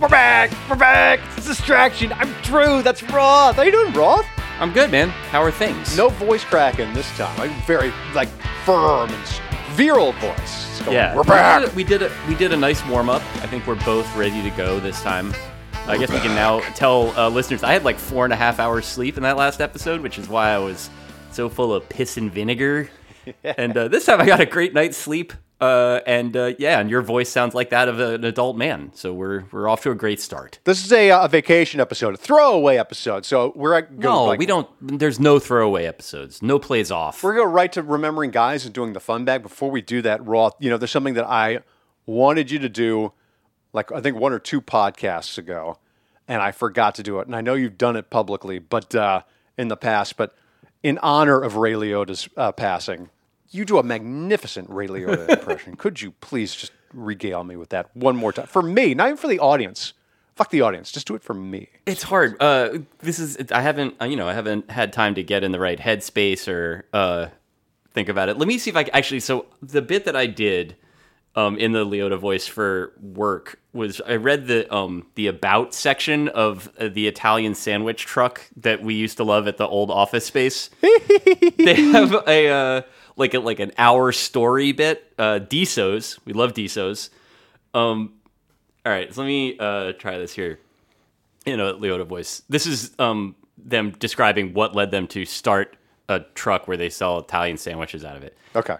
We're back. We're back. It's distraction. I'm Drew. That's Roth. How you doing, Roth? I'm good, man. How are things? No voice cracking this time. I'm very like firm and virile voice. Going, Yeah, We're back. We did, a, we did a we did a nice warm up. I think we're both ready to go this time. I guess we can now tell uh, listeners I had like four and a half hours sleep in that last episode, which is why I was so full of piss and vinegar. and uh, this time I got a great night's sleep. Uh, and uh, yeah, and your voice sounds like that of an adult man. So we're we're off to a great start. This is a, uh, a vacation episode, a throwaway episode. So we're going No, like, we don't. There's no throwaway episodes. No plays off. We're going right to remembering guys and doing the fun bag. Before we do that, raw. you know, there's something that I wanted you to do, like I think one or two podcasts ago, and I forgot to do it. And I know you've done it publicly, but uh, in the past, but in honor of Ray Liotta's uh, passing, you do a magnificent Ray Liotta impression. Could you please just regale me with that one more time for me, not even for the audience. Fuck the audience. Just do it for me. It's hard. Uh, this is I haven't uh, you know I haven't had time to get in the right headspace or uh, think about it. Let me see if I c- actually. So the bit that I did um, in the Liotta voice for work was I read the um, the about section of uh, the Italian sandwich truck that we used to love at the old office space. they have a uh, like a, like an hour story bit. Uh, Desos, we love Desos. Um, all right, so let me uh, try this here in a Liotta voice. This is um, them describing what led them to start a truck where they sell Italian sandwiches out of it. Okay.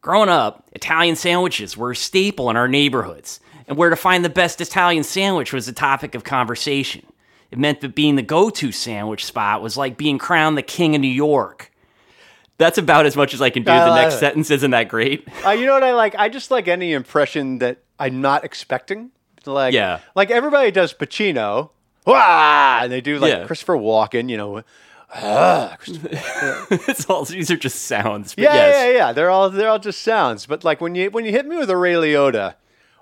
Growing up, Italian sandwiches were a staple in our neighborhoods, and where to find the best Italian sandwich was a topic of conversation. It meant that being the go to sandwich spot was like being crowned the king of New York. That's about as much as I can do. I the love next it. sentence isn't that great. Uh, you know what I like? I just like any impression that I'm not expecting. Like, Yeah. like everybody does Pacino, Wah! and they do like Yeah. Christopher Walken. You know, ah, it's all these are just sounds. But yeah, yes. yeah, yeah. They're all they're all just sounds. But like when you when you hit me with a Ray Liotta,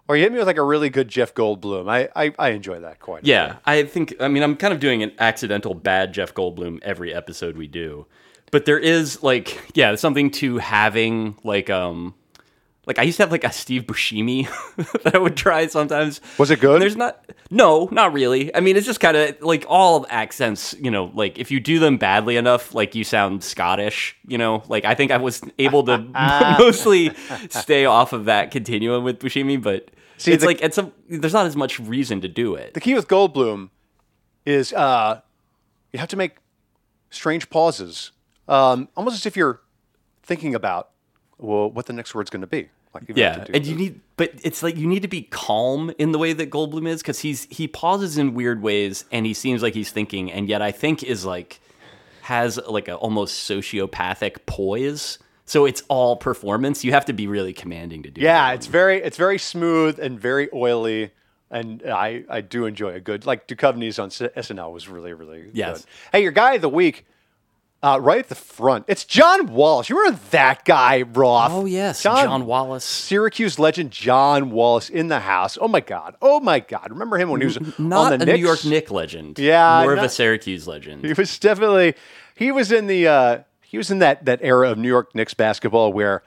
or you hit me with like a really good Jeff Goldblum, I I, I enjoy that quite. a Yeah, I think. I mean, I'm kind of doing an accidental bad Jeff Goldblum every episode we do, but there is like, yeah, there's something to having like, um, like I used to have like a Steve Buscemi that I would try sometimes. Was it good? There's not, no, not really. I mean, it's just kind of like all accents. You know, like if you do them badly enough, like you sound Scottish. You know, like I think I was able to mostly stay off of that continuum with Buscemi, but. See, it's the- like it's a there's not as much reason to do it. The key with Goldblum is uh, you have to make strange pauses, um, almost as if you're thinking about well what the next word's going to be. Like Yeah, to do and you need, but it's like you need to be calm in the way that Goldblum is because he's he pauses in weird ways and he seems like he's thinking, and yet I think is like has like a almost sociopathic poise. So it's all performance. You have to be really commanding to do. Yeah, that. it's very it's very smooth and very oily, and I I do enjoy a good like Duchovny's on SNL was really really Yes. good. Hey, your guy of the week, uh, right at the front, it's John Wallace. You remember that guy, Roth? Oh yes, John, Wallace. Syracuse legend John Wallace in the house. Oh my god! Oh my god! Remember him when he was Not on the a New York Nick legend. Yeah, more of a Syracuse legend. He was definitely he was in the uh, he was in that that era of New York Knicks basketball where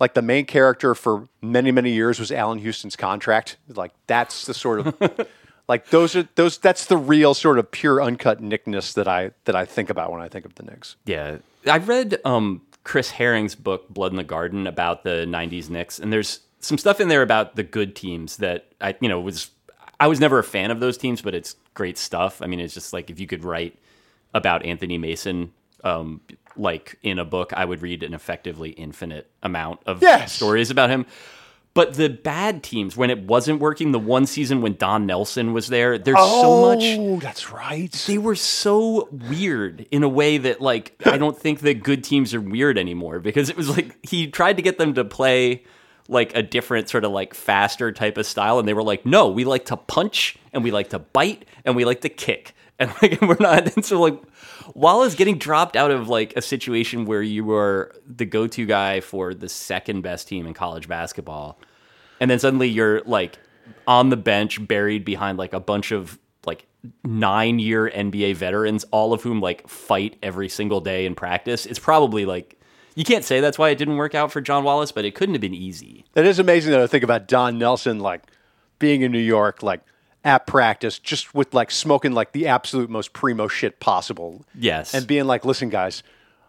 like the main character for many many years was Allan Houston's contract. Like that's the sort of like those are those that's the real sort of pure uncut Nickness that I that I think about when I think of the Knicks. Yeah, I read um, Chris Herring's book Blood in the Garden about the '90s Knicks, and there's some stuff in there about the good teams that I, you know, was I was never a fan of those teams, but it's great stuff. I mean, it's just like if you could write about Anthony Mason, um, like in a book, I would read an effectively infinite amount of Yes. stories about him. But the bad teams, when it wasn't working, the one season when Don Nelson was there, there's so oh, much Oh, that's right. they were so weird in a way that like I don't think that good teams are weird anymore because it was like he tried to get them to play like a different sort of like faster type of style and they were like no we like to punch and we like to bite and we like to kick and like we're not and so like Wallace getting dropped out of like a situation where you were the go-to guy for the second best team in college basketball and then suddenly you're like on the bench buried behind like a bunch of like nine year NBA veterans, all of whom like fight every single day in practice. It's probably like you can't say that's why it didn't work out for John Wallace, but it couldn't have been easy. That is amazing though to think about Don Nelson like being in New York, like at practice, just with like smoking like the absolute most primo shit possible. Yes. And being like, listen, guys,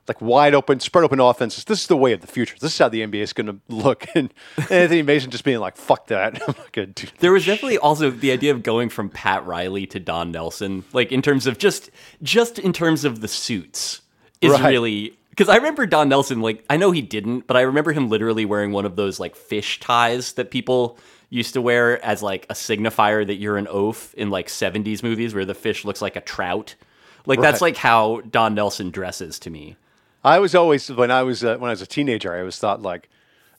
like wide open, spread open offenses. This is the way of the future. This is how the NBA is going to look. And Anthony Mason just being like, fuck that. I'm not going to do There was definitely also the idea of going from Pat Riley to Don Nelson, like in terms of just just in terms of the suits, is Right. really because I remember Don Nelson. Like I know he didn't, but I remember him literally wearing one of those like fish ties that people used to wear as like a signifier that you're an oaf in like 70s movies where the fish looks like a trout. Like that's like how Don Nelson dresses to me. I was always when I was uh, when I was a teenager, I always thought like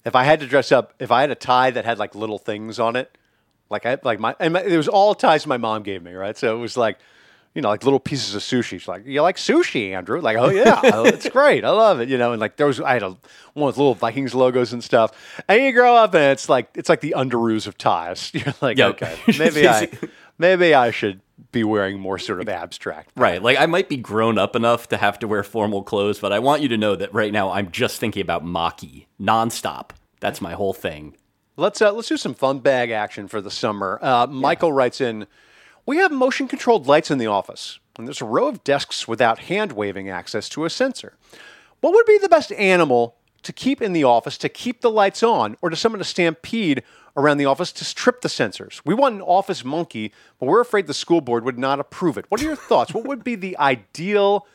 if I had to dress up, if I had a tie that had like little things on it, like I like my and my, it was all ties my mom gave me, right? So it was like you know like little pieces of sushi. She's like, "You like sushi, Andrew?" Like, "Oh yeah, it's great, I love it," you know. And like there was I had a one with little Vikings logos and stuff. And you grow up and it's like it's like the underoos of ties. You're like, Yep. okay, maybe I maybe I should be wearing more sort of abstract. Right. Like I might be grown up enough to have to wear formal clothes, but I want you to know that right now I'm just thinking about Maki nonstop. That's my whole thing. Let's uh, let's do some fun bag action for the summer. Uh, Michael writes in, "We have motion controlled lights in the office, and there's a row of desks without hand waving access to a sensor. What would be the best animal to keep in the office to keep the lights on, or to summon a stampede around the office to strip the sensors? We want an office monkey, but we're afraid the school board would not approve it. What are your thoughts? What would be the ideal?"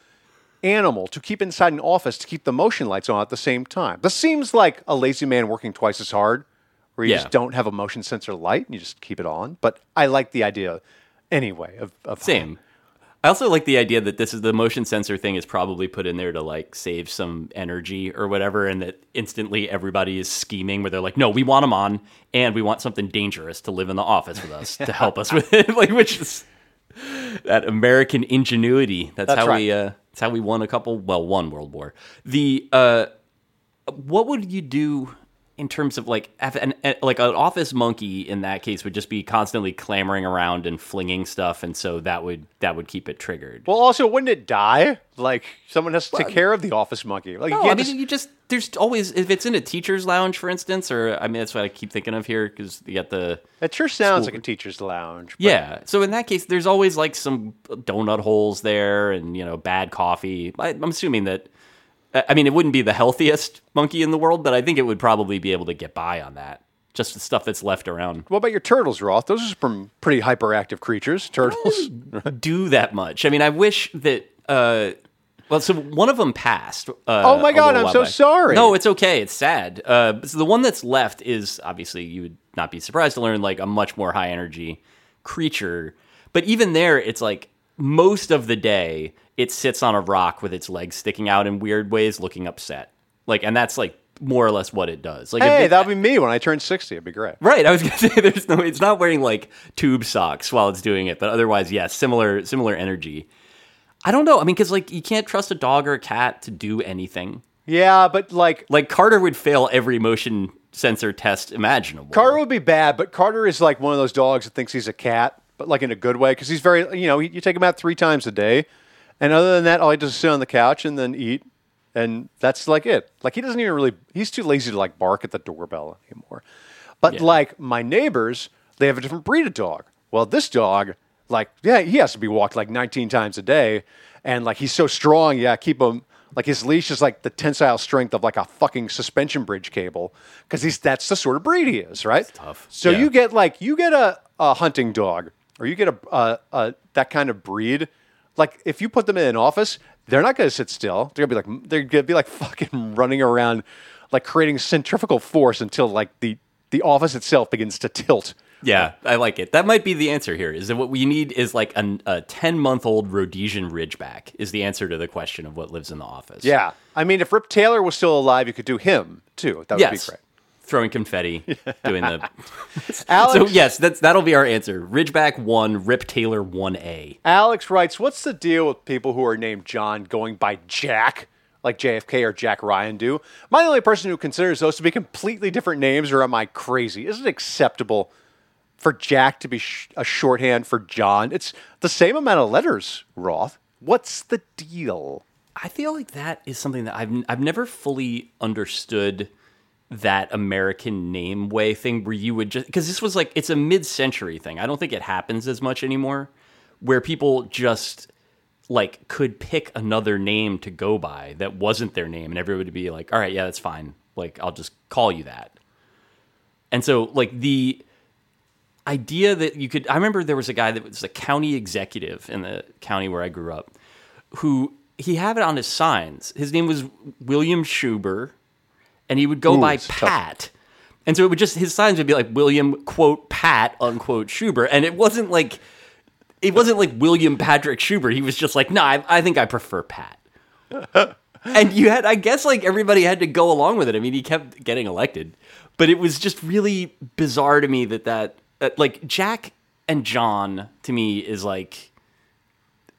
animal to keep inside an office to keep the motion lights on at the same time. This seems like a lazy man working twice as hard, where you Yeah. just don't have a motion sensor light and you just keep it on. But I like the idea anyway of, of Same. I also like the idea that this is the motion sensor thing is probably put in there to like save some energy or whatever, and that instantly everybody is scheming where they're like, "No, we want them on, and we want something dangerous to live in the office with us to help us with it." like, which is that American ingenuity. That's, That's how right. we. Uh, that's how we won a couple. Well, one world war. The uh, what would you do in terms of like an, like an office monkey in that case would just be constantly clamoring around and flinging stuff and so that would that would keep it triggered Well, also, wouldn't it die? Like someone has to take care of the office monkey. Like you I mean just- you just there's always if it's in a teacher's lounge for instance or I mean that's what I keep thinking of here because you got the it sure sounds like a teacher's lounge. but- yeah so in that case there's always like some donut holes there and you know bad coffee I, I'm assuming that I mean, it wouldn't be the healthiest monkey in the world, but I think it would probably be able to get by on that. Just the stuff that's left around. What about your turtles, Roth? Those are some pretty hyperactive creatures. Turtles. Do that much. I mean, I wish that. Uh, well, so one of them passed. Uh, Oh my God, I'm so back. sorry. No, it's okay. It's sad. Uh, so the one that's left is obviously you would not be surprised to learn like a much more high energy creature. But even there, it's like most of the day it sits on a rock with its legs sticking out in weird ways, looking upset. Like, and that's like more or less what it does. Like, hey, it- that'll be me when I turn sixty. It'd be great. Right, I was gonna say there's no. It's not wearing like tube socks while it's doing it, but otherwise, yes, similar similar energy. I don't know. I mean, because like you can't trust a dog or a cat to do anything. Yeah, but like Like Carter would fail every motion sensor test imaginable. Carter would be bad, but Carter is like one of those dogs that thinks he's a cat, but like in a good way because he's very, you know, you take him out three times a day, and other than that, all he does is sit on the couch and then eat, and that's like it. Like he doesn't even really, he's too lazy to like bark at the doorbell anymore. But Yeah. like my neighbors, they have a different breed of dog. Well, this dog, like, yeah, he has to be walked like 19 times a day, and like he's so strong, yeah, keep him. Like his leash is like the tensile strength of like a fucking suspension bridge cable because he's that's the sort of breed he is, right? tough. So Yeah. you get like you get a, a hunting dog or you get a, a, a that kind of breed. Like if you put them in an office, they're not going to sit still. They're going to be like they're going to be like fucking running around, like creating centrifugal force until like the the office itself begins to tilt. Yeah, I like it. That might be the answer here. Is that what we need? Is like an, a ten month old Rhodesian Ridgeback is the answer to the question of what lives in the office. Yeah, I mean, if Rip Taylor was still alive, you could do him too. That would Yes. be great. Throwing confetti, doing the. Alex, So yes, that's that'll be our answer. Ridgeback one, Rip Taylor one A. Alex writes, "What's the deal with people who are named John going by Jack, like JFK or Jack Ryan do? Am I the only person who considers those to be completely different names, or am I crazy? Is it acceptable for Jack to be sh- a shorthand for John? It's the same amount of letters, Roth. What's the deal? I feel like that is something that I've I've never fully understood that American name way thing where you would just because this was like it's a mid-century thing. I don't think it happens as much anymore, where people just like could pick another name to go by that wasn't their name, and everybody would be like, "All right, yeah, that's fine. Like I'll just call you that." And so like the idea that you could I remember there was a guy that was a county executive in the county where I grew up who he had it on his signs. His name was William Schuber and he would go Ooh, by it's tough. Pat. And so it would just his signs would be like William quote Pat unquote Schuber, and it wasn't like it wasn't like William Patrick Schuber. He was just like, "No, I, I think I prefer Pat." and you had i guess like everybody had to go along with it i mean he kept getting elected but it was just really bizarre to me that that, that like jack and john to me is like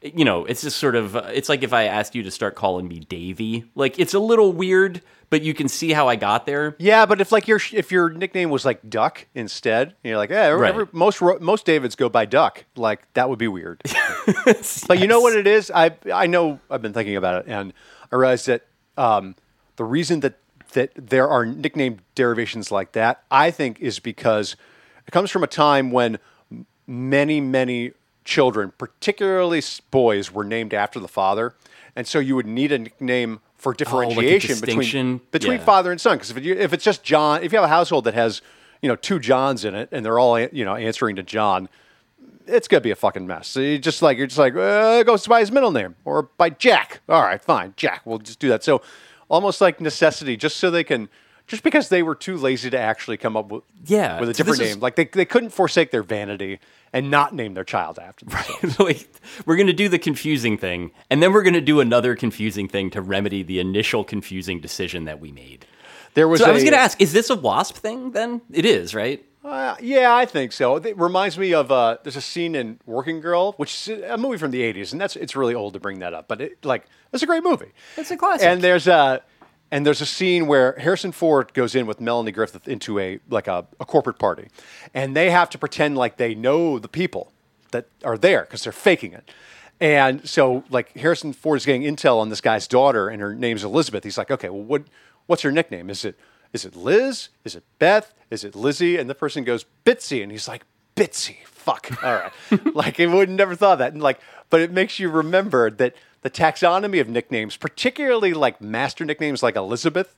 you know it's just sort of uh, it's like if i asked you to start calling me davy like it's a little weird but you can see how i got there Yeah, but if like your if your nickname was like Duck instead, you're like, yeah, Right. most most Davids go by Duck. Like that would be weird. But you know what it is? I I know I've been thinking about it, and I realized that um, the reason that that there are nickname derivations like that, I think, is because it comes from a time when many many children, particularly boys, were named after the father, and so you would need a nickname for differentiation between distinction? between Yeah. father and son. Because if, you- if it's just John, if you have a household that has you know two Johns in it, and they're all you know answering to John, it's gonna be a fucking mess. So you just like you're just like uh, goes by his middle name or by Jack. All right, fine, Jack. We'll just do that. So almost like necessity, just so they can, just because they were too lazy to actually come up with Yeah, with a different this is- name. Like they they couldn't forsake their vanity and not name their child after themselves. like we're going to do the confusing thing and then we're going to do another confusing thing to remedy the initial confusing decision that we made There was so I i was going to ask is this a wasp thing then it is right Uh, yeah, I think so. It reminds me of uh, there's a scene in Working Girl, which is a movie from the '80s, and that's it's really old to bring that up, but it like it's a great movie. It's a classic. And there's a and there's a scene where Harrison Ford goes in with Melanie Griffith into a like a, a corporate party, and they have to pretend like they know the people that are there because they're faking it. And so like Harrison Ford is getting intel on this guy's daughter, and her name's Elizabeth. He's like, okay, well, what what's her nickname? Is it is it Liz? Is it Beth? Is it Lizzie? And the person goes Bitsy, and he's like Bitsy. Fuck. All right. like he would never thought of that, and like, but it makes you remember that the taxonomy of nicknames, particularly like master nicknames like Elizabeth,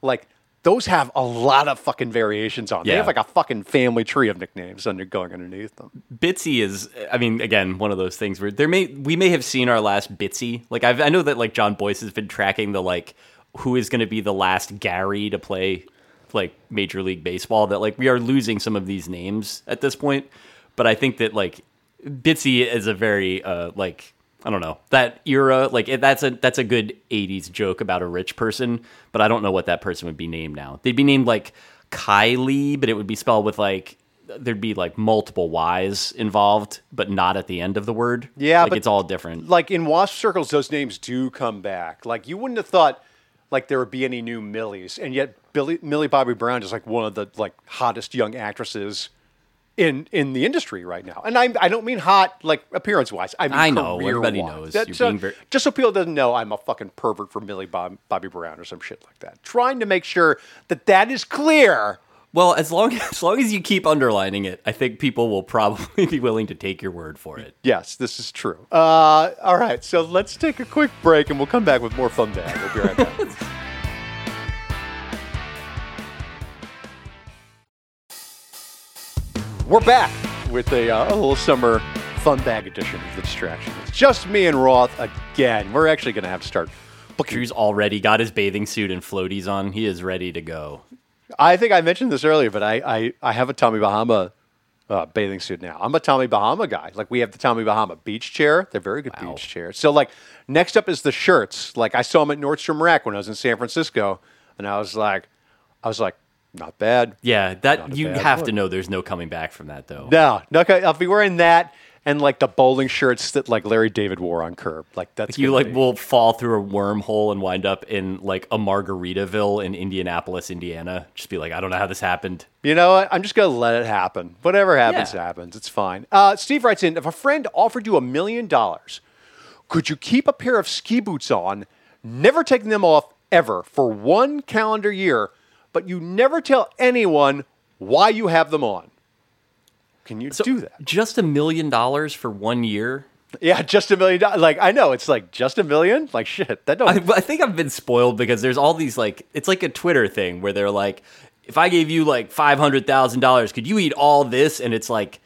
like those have a lot of fucking variations on. them. They have like a fucking family tree of nicknames under going underneath them. Bitsy is, I mean, again, one of those things where there may we may have seen our last Bitsy. Like I've, I know that like Jon Bois has been tracking the like who is going to be the last Gary to play like Major League Baseball. That like we are losing some of these names at this point. But I think that like Bitsy is a very uh like I don't know that era. Like it, that's a that's a good '80s joke about a rich person. But I don't know what that person would be named now. They'd be named like Kylie, but it would be spelled with like there'd be like multiple Y's involved, but not at the end of the word. Yeah, like but- it's all different. Like in wasp circles, those names do come back. Like you wouldn't have thought like there would be any new Millies, and yet Billy, Millie Bobby Brown is like one of the like hottest young actresses in in the industry right now. And I I don't mean hot like appearance wise. I mean I know, everybody knows. That- so- very- just so people doesn't know, I'm a fucking pervert for Millie Bob, Bobby Brown or some shit like that. Trying to make sure that that is clear. Well, as long as long as you keep underlining it, I think people will probably be willing to take your word for it. Yes, this is true. Uh, all right, so let's take a quick break and we'll come back with more fun Dad, We'll be right back. We're back with a, uh, a little summer fun bag edition of the distraction. It's just me and Roth again. We're actually going to have to start booking. Drew's already got his bathing suit and floaties on. He is ready to go. I think I mentioned this earlier, but I, I, I have a Tommy Bahama uh, bathing suit now. I'm a Tommy Bahama guy. Like we have the Tommy Bahama beach chair. They're very good Wow. beach chairs. So like next up is the shirts. Like I saw them at Nordstrom Rack when I was in San Francisco, and I was like, I was like, not bad. Yeah, that you have look. to know there's no coming back from that though. No, no, okay, I'll be wearing that and like the bowling shirts that like Larry David wore on Curb. Like that's you gonna like be- will fall through a wormhole and wind up in like a Margaritaville in Indianapolis, Indiana. Just be like, I don't know how this happened. You know what? I'm just going to let it happen. Whatever happens, Yeah. happens. It's fine. Uh, Steve writes in If a friend offered you a million dollars, could you keep a pair of ski boots on, never taking them off ever for one calendar year, but you never tell anyone why you have them on. Can you do that? Just a million dollars for one year. Yeah, just a million dollars. Like I know it's like just a million. Like shit, that don't. I, I think I've been spoiled because there's all these like it's like a Twitter thing where they're like, if I gave you like five hundred thousand dollars, could you eat all this? And it's like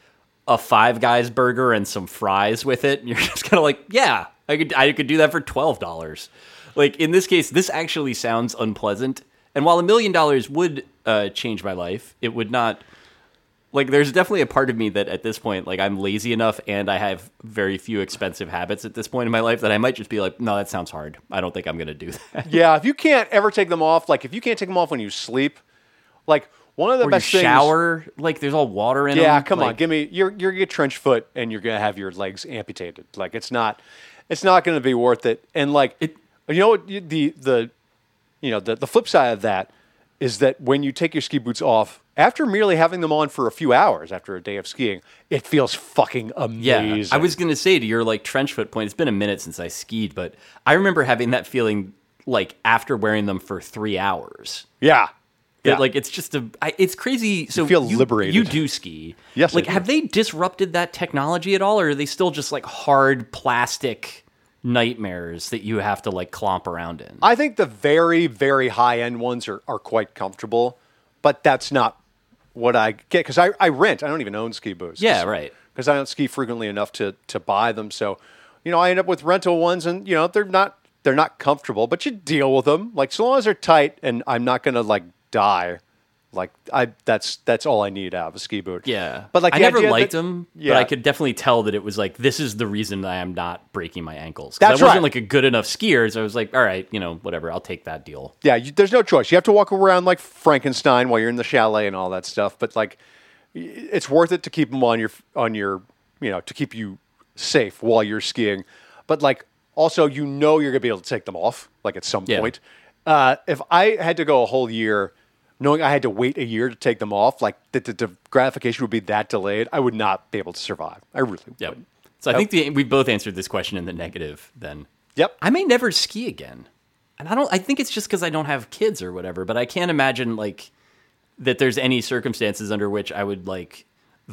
a Five Guys burger and some fries with it. And you're just kind of like, yeah, I could I could do that for twelve dollars. Like in this case, this actually sounds unpleasant. And while a million dollars would uh, change my life, it would not. Like, there's definitely a part of me that at this point, like, I'm lazy enough and I have very few expensive habits at this point in my life that I might just be like, no, that sounds hard. I don't think I'm going to do that. yeah, if you can't ever take them off, like if you can't take them off when you sleep, like one of the or best you things. shower, like, there's all water in them. Yeah, come on, give me. You're you're gonna get trench foot, and you're gonna have your legs amputated. Like it's not, it's not gonna be worth it. And like It- you know what? The the, you know the the flip side of that is that when you take your ski boots off after merely having them on for a few hours after a day of skiing, it feels fucking amazing. Yeah. I was gonna say to your like trench foot point. It's been a minute since I skied, but I remember having that feeling like after wearing them for three hours. yeah. Yeah. Like it's just a, I, it's crazy. So you feel liberated. You do ski, Yes, Like, have they disrupted that technology at all, or are they still just like hard plastic nightmares that you have to like clomp around in? I think the very, very high end ones are, are quite comfortable, but that's not what I get because I, I rent. I don't even own ski boots. Yeah, right. Because I don't ski frequently enough to to buy them. So, you know, I end up with rental ones, and you know they're not they're not comfortable, but you deal with them. Like so long as they're tight, and I'm not gonna like die. Like I that's that's all I need out of a ski boot. Yeah, but like I never liked that- them, Yeah. but I could definitely tell that it was like this is the reason I am not breaking my ankles. That's I wasn't right. like a good enough skier, so I was like, all right, you know, whatever, I'll take that deal. Yeah, you, there's no choice. You have to walk around like Frankenstein while you're in the chalet and all that stuff. But like, it's worth it to keep them on your on your you know to keep you safe while you're skiing. But like, also you know you're gonna be able to take them off like at some Yeah. point. Uh, if I had to go a whole year, knowing I had to wait a year to take them off, like that the, the gratification would be that delayed, I would not be able to survive. I really Yep. would. So I think the, we both answered this question in the negative. Then Yep. I may never ski again, and I don't. I think it's just because I don't have kids or whatever. But I can't imagine like that. There's any circumstances under which I would like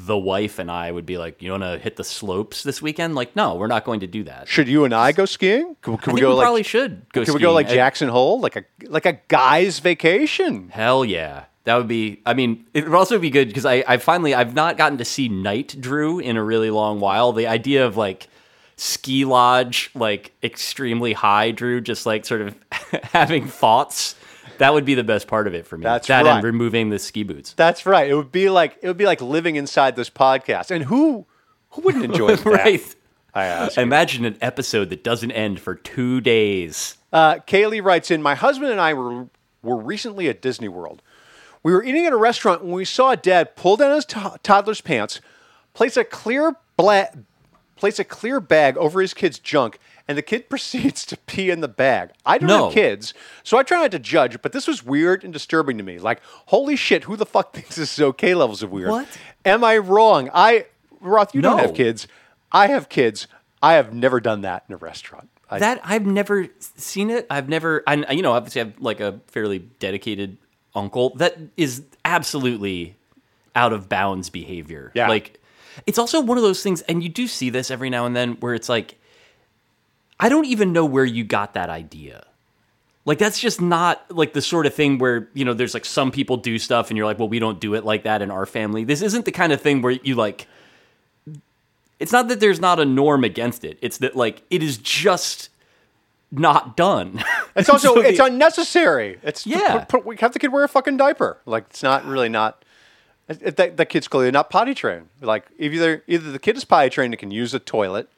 the wife and I would be like, "You want to hit the slopes this weekend?" Like, no, we're not going to do that. Should you and I go skiing? I we go we like? probably should go. can we go like Jackson Hole, like a like a guy's vacation? Hell yeah. That would be, I mean, it would also be good because I, I finally, I've not gotten to see Night Drew in a really long while. The idea of like ski lodge, like extremely high Drew, just like sort of having thoughts, that would be the best part of it for me. That's that right. and removing the ski boots. That's right. It would be like it would be like living inside this podcast. And who who wouldn't enjoy that? right. I ask. you. Imagine an episode that doesn't end for two days. Uh, Kaylee writes in, my husband and I were were recently at Disney World. We were eating at a restaurant when we saw a Dad pull down his to- toddler's pants, place a clear bla- place a clear bag over his kid's junk, and the kid proceeds to pee in the bag. I don't No. have kids, so I try not to judge, but this was weird and disturbing to me. Like, holy shit, who the fuck thinks this is okay levels of weird? What? Am I wrong? I Roth, you don't No. have kids. I have kids. I have never done that in a restaurant. I, that I've never seen it. I've never, I, you know, obviously I have like a fairly dedicated uncle that is absolutely out of bounds behavior. Yeah. Like, it's also one of those things, and you do see this every now and then where it's like, I don't even know where you got that idea. Like, that's just not like the sort of thing where, you know, there's like some people do stuff and you're like, well, we don't do it like that in our family. This isn't the kind of thing where you like, it's not that there's not a norm against it. It's that like it is just not done. It's also So the- it's unnecessary. It's Yeah. Put, put, we have the kid wear a fucking diaper. Like it's not really not. It- that, that kid's clearly not potty trained. Like either either the kid is potty trained and can use a toilet,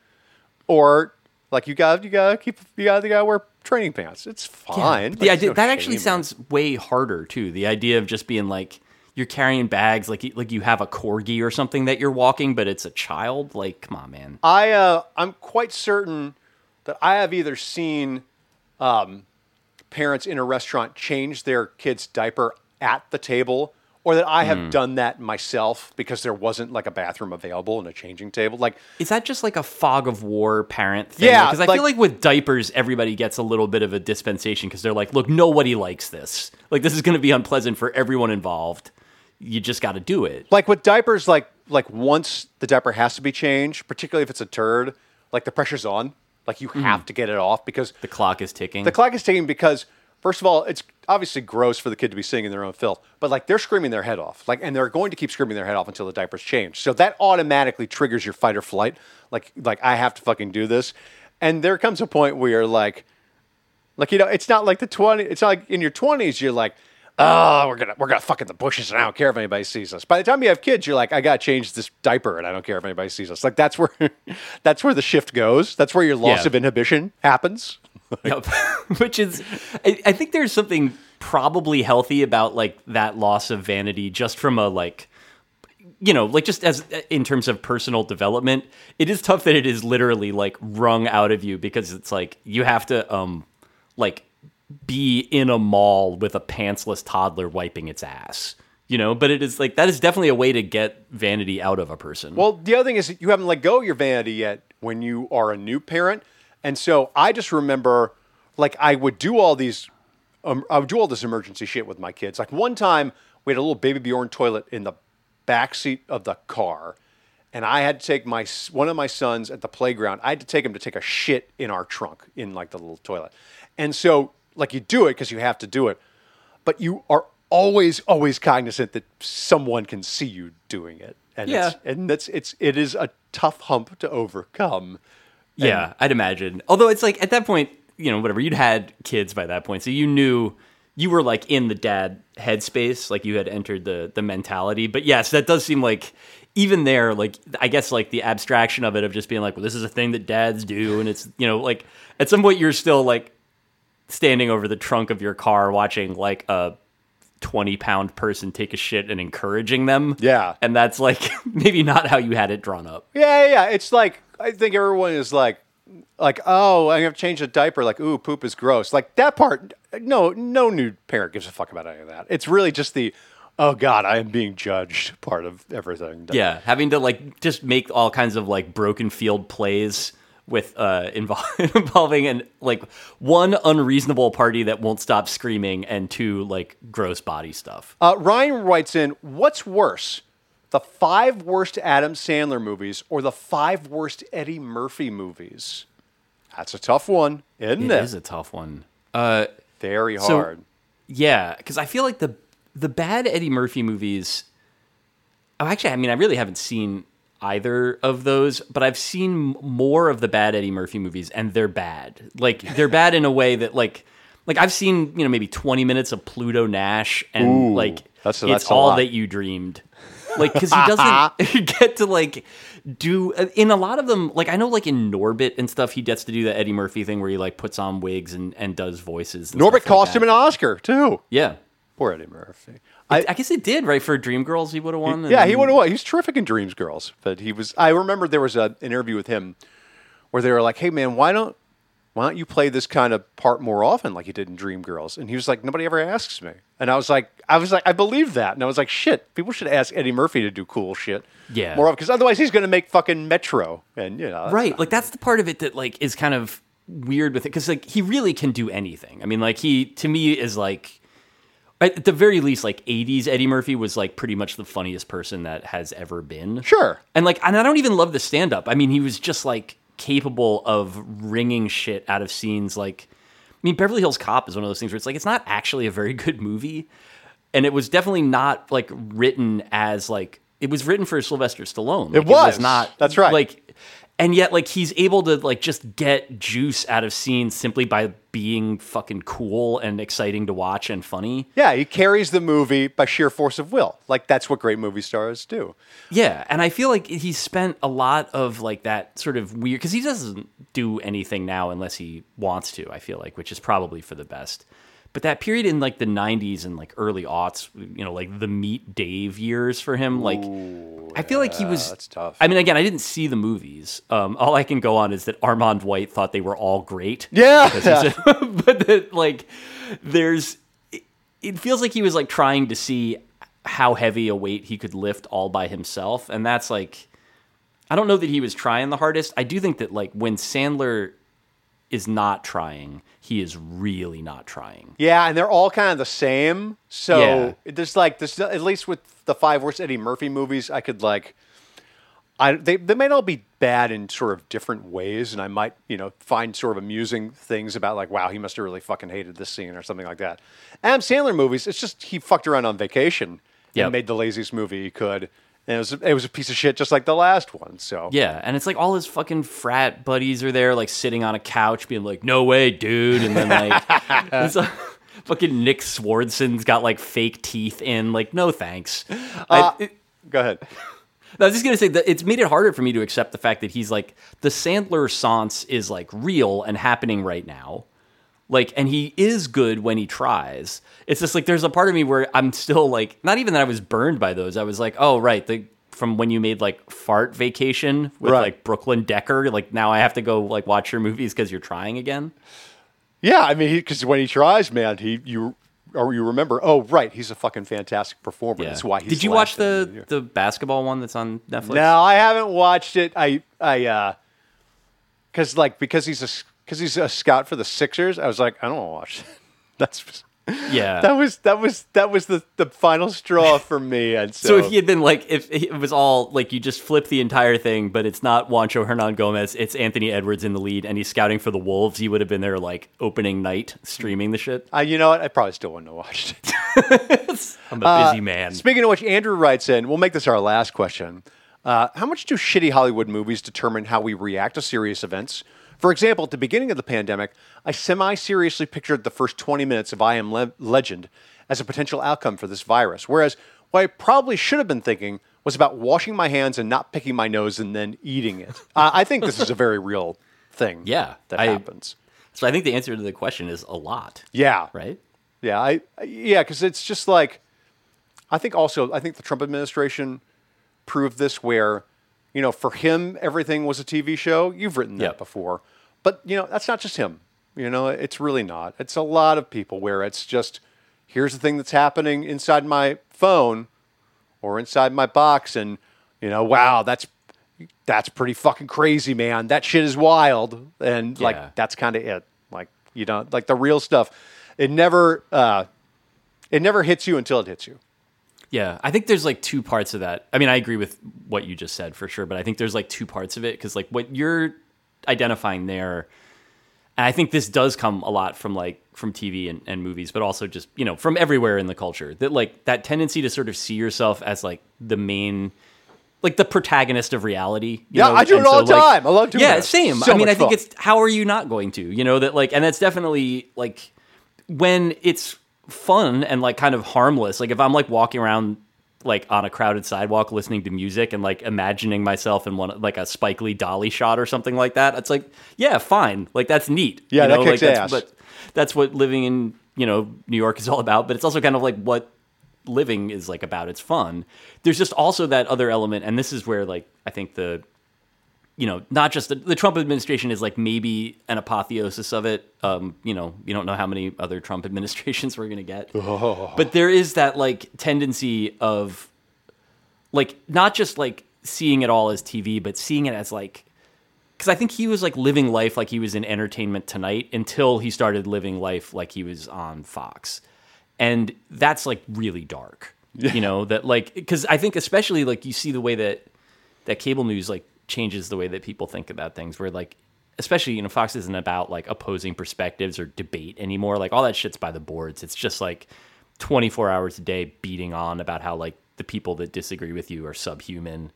or like you got you gotta keep you gotta, you gotta wear training pants. It's fine. the Like, idea no that actually sounds way harder too. The idea of just being like you're carrying bags like you- like you have a corgi or something that you're walking, but it's a child. Like, come on, man. I uh, I'm quite certain that I have either seen um, parents in a restaurant change their kid's diaper at the table or that I have Hmm. done that myself because there wasn't like a bathroom available and a changing table. Like Is that just like a fog of war parent thing? Yeah, because I like- feel like with diapers, everybody gets a little bit of a dispensation because they're like, look, nobody likes this. Like this is going to be unpleasant for everyone involved. You just got to do it. like with diapers, like like once the diaper has to be changed, particularly if it's a turd, like the pressure's on. Like you Hmm. have to get it off because The clock is ticking. the clock is ticking because first of all, it's obviously gross for the kid to be sitting in their own filth, but like they're screaming their head off, like, and they're going to keep screaming their head off until the diaper's change. So that automatically triggers your fight or flight. Like, like I have to fucking do this, and there comes a point where you're like, like you know, it's not like the twenty. It's not like in your twenties you're like. Oh, we're gonna we're gonna fuck in the bushes, and I don't care if anybody sees us. By the time you have kids, you're like, I gotta change this diaper, and I don't care if anybody sees us. Like that's where that's where the shift goes. That's where your loss Yeah. of inhibition happens. Yep. Which is, I, I think there's something probably healthy about like that loss of vanity just from a like, you know, like just as in terms of personal development. It is tough that it is literally like wrung out of you because it's like you have to, um, like be in a mall with a pantsless toddler wiping its ass. You know, but it is like that is definitely a way to get vanity out of a person. Well, the other thing is you haven't let go of your vanity yet when you are a new parent. And so I just remember, like, I would do all these, um, I would do all this emergency shit with my kids. Like, one time we had a little baby Bjorn toilet in the back seat of the car. And I had to take my one of my sons at the playground. I had to take him to take a shit in our trunk in like the little toilet. And so, like, you do it because you have to do it, but you are always, always cognizant that someone can see you doing it. And Yeah. it's, and that's it's it is a tough hump to overcome. Yeah, I'd imagine. Although it's like at that point, you know, whatever, you'd had kids by that point. So you knew you were like in the dad headspace, like you had entered the the mentality. But yes, that does seem like even there, like I guess like the abstraction of it of just being like, well, this is a thing that dads do, and it's you know, like at some point you're still like standing over the trunk of your car watching like a 20 pound person take a shit and encouraging them. Yeah. And that's like maybe not how you had it drawn up. Yeah, yeah, yeah. It's like I think everyone is like like, oh, I have to change the diaper, like, ooh, poop is gross. Like that part no no new parent gives a fuck about any of that. It's really just the oh god, I am being judged part of everything. Yeah, having to like just make all kinds of like broken field plays with uh invol- involving and like one unreasonable party that won't stop screaming and two like gross body stuff. Uh, Ryan writes in, what's worse? The five worst Adam Sandler movies or the five worst Eddie Murphy movies? That's a tough one, isn't It it? is a tough one. Uh Very So- hard. yeah, cuz I feel like the the bad Eddie Murphy movies Oh, actually, I mean, I really haven't seen either of those, but I've seen more of the bad Eddie Murphy movies, and they're bad. Like they're bad in a way that like. Like I've seen, you know, maybe twenty minutes of Pluto Nash, and Ooh, like that's- it's that's a all lot. that you dreamed. Like because he doesn't get to like do uh, in a lot of them. Like I know, like in Norbit and stuff, he gets to do the Eddie Murphy thing where he like puts on wigs and, and does voices. and Norbit stuff like cost him an Oscar, too. Yeah, Poor Eddie Murphy. I, I guess he did right for Dreamgirls. He would have won. and Yeah, he would have won. He's terrific in Dreams Girls. But he was. I remember there was a, an interview with him where they were like, "Hey, man, why don't why don't you play this kind of part more often, like you did in Dreamgirls?" And he was like, "Nobody ever asks me." And I was like, I was like, I believe that. And I was like, shit, people should ask Eddie Murphy to do cool shit. Yeah. more often, because otherwise he's going to make fucking Metro, and you know, right like that's the part of it that like is kind of weird with it because like he really can do anything i mean like he to me is like at the very least like 80s eddie murphy was like pretty much the funniest person that has ever been Sure. and like and i don't even love the stand-up i mean he was just like capable of wringing shit out of scenes like i mean beverly hills cop is one of those things where it's like it's not actually a very good movie and it was definitely not like written as like it was written for Sylvester Stallone. Like, was. not. That's right. Like, and yet like he's able to like just get juice out of scenes simply by being fucking cool and exciting to watch and funny. Yeah, he carries the movie by sheer force of will. Like that's what great movie stars do. Yeah, and I feel like he's spent a lot of like that sort of weird because he doesn't do anything now unless he wants to. I feel like, which is probably for the best. But that period in like the '90s and like early aughts, you know, like the Meet Dave years for him, like I feel like he was. that's tough. I mean, again, I didn't see the movies. Um, all I can go on is that Armond White thought they were all great. Yeah. a- but that like there's it, it feels like he was like trying to see how heavy a weight he could lift all by himself, and that's like, I don't know that he was trying the hardest. I do think that like when Sandler is not trying, he is really not trying. Yeah, and they're all kind of the same. So Yeah. there's like this at least with the five worst Eddie Murphy movies, I could like I they they might all be bad in sort of different ways, and I might, you know, find sort of amusing things about like, wow, he must have really fucking hated this scene or something like that. Adam Sandler movies, it's just he fucked around on vacation Yep. and made the laziest movie he could. And it was it was a piece of shit just like the last one. So Yeah, and it's like all his fucking frat buddies are there, like sitting on a couch, being like, "No way, dude!" And then like, it's like, fucking Nick Swardson's got like fake teeth in. Like, no thanks. Uh, I, it- go ahead. I was just gonna say that it's made it harder for me to accept the fact that he's like the Sandler Sans is like real and happening right now. Like, and he is good when he tries. It's just like there's a part of me where I'm still like, not even that I was burned by those. I was like, oh right, the from when you made like Fart Vacation with Right. like Brooklyn Decker. Like now I have to go like watch your movies because you're trying again. Yeah, I mean, because when he tries, man, he you or you remember, oh right, he's a fucking fantastic performer. Yeah. That's why he's. Did you watch the the basketball one that's on Netflix? No, I haven't watched it. I I uh, because like because he's a because he's a scout for the Sixers. I was like, I don't want to watch. That. That's Yeah. that was that was that was the the final straw for me. And so, So if he had been like, if it was all like you just flip the entire thing, but it's not Juancho Hernangomez, it's Anthony Edwards in the lead, and he's scouting for the Wolves, he would have been there like opening night streaming the shit. uh, you know what, I probably still wouldn't have watched it. I'm a busy man. Speaking of which, Andrew writes in. We'll make this our last question. Uh, how much do shitty Hollywood movies determine how we react to serious events? For example, at the beginning of the pandemic, I semi seriously pictured the first 20 minutes of I Am Le- Legend as a potential outcome for this virus, whereas what I probably should have been thinking was about washing my hands and not picking my nose and then eating it. uh, I think this is a very real thing Yeah, that I- happens. So I think the answer to the question is a lot, Yeah. right? Yeah, I I- yeah, because it's just like I think also I think the Trump administration proved this where you know for him everything was a TV show. You've written that Yep. before, but you know that's not just him. You know, it's really not. It's a lot of people where it's just here's the thing that's happening inside my phone or inside my box, and you know, wow, that's that's pretty fucking crazy, man. That shit is wild, and Yeah. like that's kind of it. Like you know, like the real stuff. It never, uh, it never hits you until it hits you. Yeah, I think there's like two parts of that. I mean, I agree with what you just said for sure, but I think there's like two parts of it because like what you're identifying there, and I think this does come a lot from like from TV and, and movies, but also just you know from everywhere in the culture that like that tendency to sort of see yourself as like the main. Like the protagonist of reality. you Yeah, know? I do it And all the like- time. I love doing Yeah, that. same. So I mean, I think fun. it's how are you not going to? You know that like, and that's definitely like when it's fun and like kind of harmless. Like if I'm like walking around like on a crowded sidewalk listening to music and like imagining myself in one like a Spike Lee dolly shot or something like that, it's like yeah, fine. Like that's neat. Yeah, you that know? kicks like, that's, ass. But that's what living in you know New York is all about. But it's also kind of like what living is like about. It's fun. There's just also that other element, and this is where like I think the you know, not just the, the Trump administration is like maybe an apotheosis of it. Um, you know, you don't know how many other Trump administrations we're going to get. But there is that like tendency of like not just like seeing it all as TV, but seeing it as like because I think he was like living life like he was in Entertainment Tonight until he started living life like he was on Fox, and that's like really dark. You know that like because I think especially like you see the way that that cable news like changes the way that people think about things. Where like especially you know Fox isn't about like opposing perspectives or debate anymore. Like all that shit's by the boards. It's just like twenty four hours a day beating on about how like the people that disagree with you are subhuman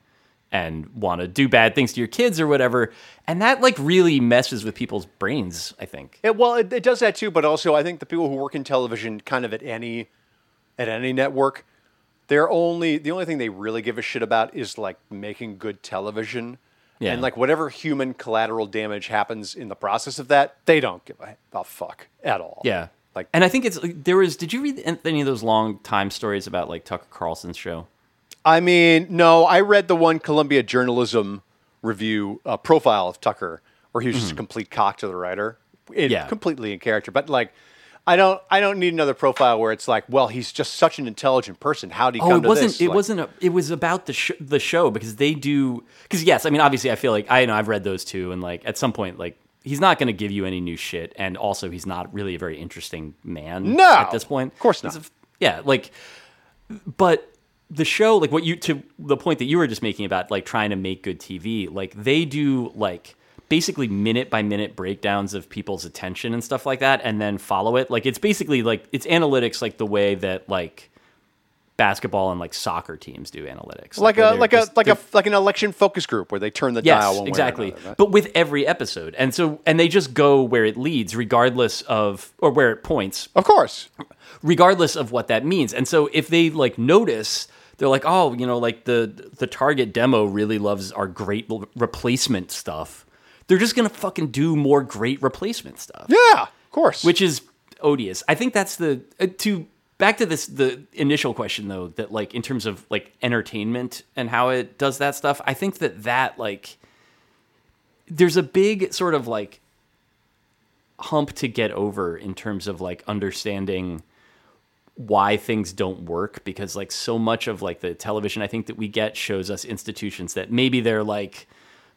and want to do bad things to your kids or whatever. And that like really messes with people's brains, I think. It, well, it, it does that too, but also I think the people who work in television, kind of at any at any network, they're only the only thing they really give a shit about is like making good television. Yeah. And like whatever human collateral damage happens in the process of that, they don't give a, a fuck at all. Yeah. Like And I think it's there was did you read any of those long time stories about like Tucker Carlson's show? I mean, no, I read the one Columbia Journalism review uh, profile of Tucker, where he was just a complete cock to the writer, in, Mm-hmm. Yeah. completely in character. But like, I don't I don't need another profile where it's like, well, he's just such an intelligent person. How did he Oh, come it to wasn't. this? It Like, wasn't. A, it was about the sh- the show because they do. Because yes, I mean, obviously, I feel like I know I've read those too, and like at some point, like he's not going to give you any new shit, and also he's not really a very interesting man. No, at this point, of course not. a- yeah, like, but the show, like what you to the point that you were just making about like trying to make good TV, like they do like basically minute by minute breakdowns of people's attention and stuff like that and then follow it like it's basically like it's analytics like the way that like basketball and like soccer teams do analytics like where a like just- a like a like an election focus group where they turn the yes dial one exactly another, right? but with every episode and so and they just go where it leads regardless of or where it points Of course. regardless of what that means. And so if they like notice, they're like, oh, you know, like the the target demo really loves our great replacement stuff. They're just gonna fucking do more great replacement stuff, Yeah, of course. which is odious. I think that's the uh, to back to this the initial question though that like in terms of like entertainment and how it does that stuff. I think that that like there's a big sort of like hump to get over in terms of like understanding why things don't work because like so much of like the television I think that we get shows us institutions that maybe they're like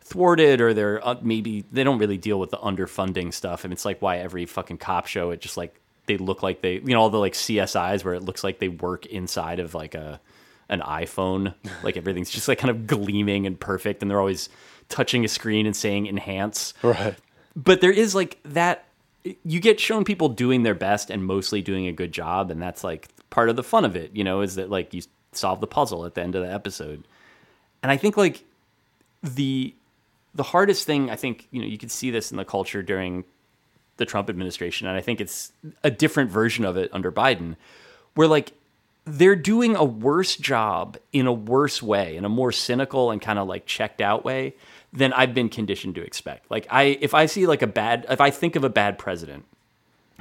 thwarted or they're uh, maybe they don't really deal with the underfunding stuff. And it's like why every fucking cop show it just like they look like they you know all the like CSIs where it looks like they work inside of like a an iPhone. Like everything's just like kind of gleaming and perfect and they're always touching a screen and saying enhance. Right. but there is like that you get shown people doing their best and mostly doing a good job and that's like part of the fun of it you know is that like you solve the puzzle at the end of the episode. And i think like the the hardest thing i think you know you could see this in the culture during the trump administration and i think it's a different version of it under biden where like they're doing a worse job in a worse way, in a more cynical and kind of like checked out way than I've been conditioned to expect. Like I if I see like a bad if I think of a bad president,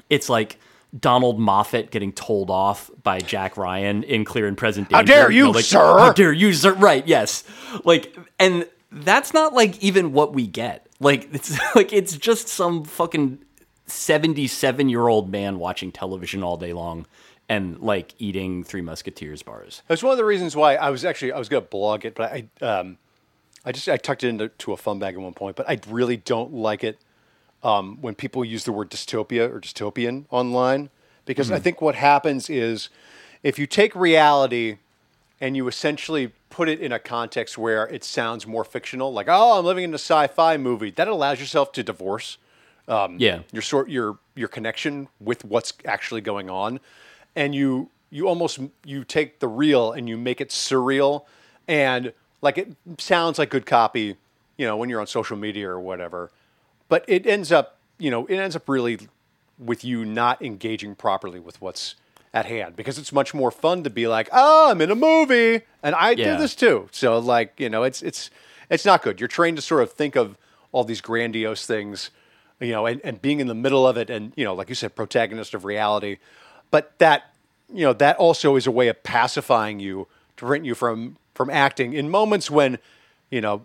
it's like Donald Moffat getting told off by Jack Ryan in Clear and Present Danger. How dare you, like, sir? How dare you, sir? Right, yes. Like and that's not like even what we get. Like it's like it's just some fucking 77 year old man watching television all day long and like eating Three Musketeers bars. That's one of the reasons why I was actually I was going to blog it, but I um, I just I tucked it into to a fun bag at one point, but I really don't like it um, when people use the word dystopia or dystopian online because I think what happens is if you take reality and you essentially put it in a context where it sounds more fictional, like oh I'm living in a sci-fi movie, that allows yourself to divorce um, yeah. your sort your your connection with what's actually going on and you you almost you take the real and you make it surreal and like it sounds like good copy you know when you're on social media or whatever but it ends up you know it ends up really with you not engaging properly with what's at hand because it's much more fun to be like oh i'm in a movie. And i Yeah. do this too. So like you know it's it's it's not good. You're trained to sort of think of all these grandiose things you know and, and being in the middle of it and you know like you said protagonist of reality. But that you know that also is a way of pacifying you to prevent you from from acting in moments when you know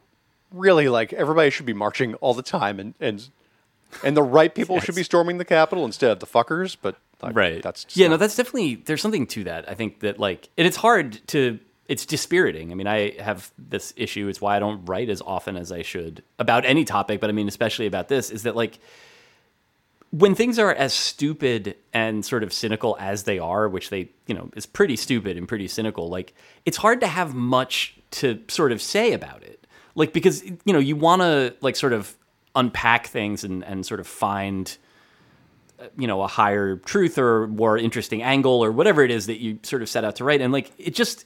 really like everybody should be marching all the time and and and the right people should be storming the capitol instead of the fuckers but like, right. that's just yeah not- no that's definitely there's something to that i think that like and it's hard to it's dispiriting. I mean i have this issue it's why i don't write as often as i should about any topic but i mean especially about this is that like when things are as stupid and sort of cynical as they are which they you know is pretty stupid and pretty cynical like it's hard to have much to sort of say about it. Like because you know you want to like sort of unpack things and and sort of find you know a higher truth or more interesting angle or whatever it is that you sort of set out to write and like it just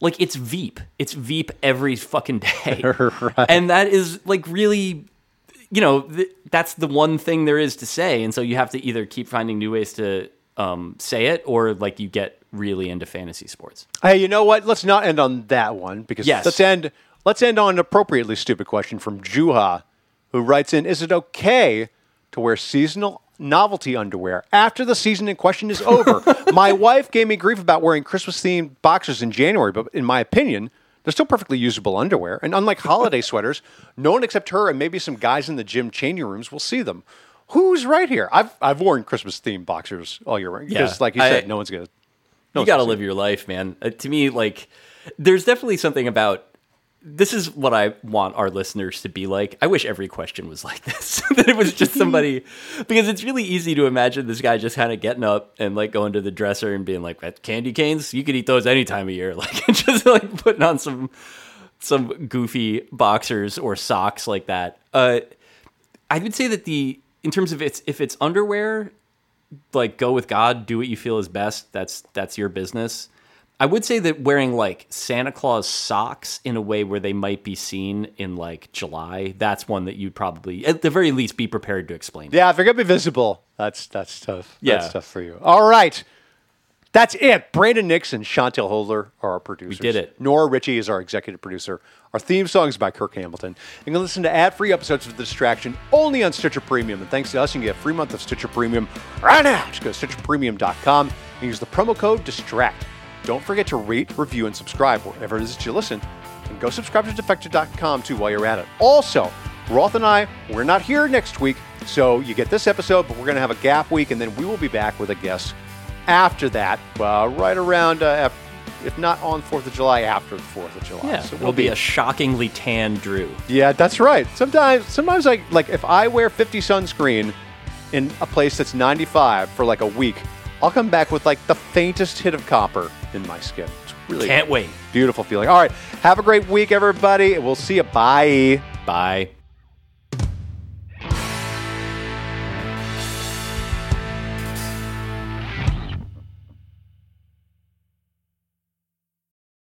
like it's veep it's veep every fucking day and that is like really you know th- that's the one thing there is to say and so you have to either keep finding new ways to um, say it or like you get really into fantasy sports Hey, you know what? Let's not end on that one because Yes. let's end. Let's end on an appropriately stupid question from Juha, who writes in: Is it okay to wear seasonal novelty underwear after the season in question is over? my wife gave me grief about wearing Christmas-themed boxers in January, but in my opinion, they're still perfectly usable underwear. And unlike holiday sweaters, no one except her and maybe some guys in the gym changing rooms will see them. who's right here? I've I've worn Christmas themed boxers all year round because, Yeah, like you I- said, no one's gonna. No you one's got to gonna live your life, man. Uh, to me, like, there's definitely something about. This is what I want our listeners to be like. I wish every question was like this. that it was just somebody, because it's really easy to imagine this guy just kind of getting up and like going to the dresser and being like, "That candy canes, you could eat those any time of year." Like, just like putting on some some goofy boxers or socks like that. Uh, I would say that the in terms of its if it's underwear, like go with God, do what you feel is best. That's that's your business. I would say that wearing like Santa Claus socks in a way where they might be seen in like July, that's one that you'd probably at the very least be prepared to explain. Yeah, if they're gonna be visible, that's that's tough. Yeah. that's tough for you. All right, that's it. Brandon Nixon, Chantel Holder are our producers. We did it. Nora Ritchie is our executive producer. Our theme song is by Kirk Hamilton. You can listen to ad-free episodes of The Distraction only on Stitcher Premium. And thanks to us, you can get a free month of Stitcher Premium right now. Just go to stitcherpremium.com and use the promo code DISTRACT. Don't forget to rate, review, and subscribe wherever it is that you listen. And go subscribe to Defector.com too while you're at it. Also, Roth and I, we're not here next week, so you get this episode, but we're going to have a gap week, and then we will be back with a guest after that, uh, right around, uh, if not on 4th of July, after the 4th of July. Yeah, so it'll be a shockingly tan Drew. yeah, that's right. Sometimes, sometimes like like if I wear 50 sunscreen in a place that's 95 for like a week, I'll come back with like the faintest hit of copper in my skin. It's really Can't wait. beautiful feeling. All right, have a great week, everybody. We'll see you. Bye. Bye.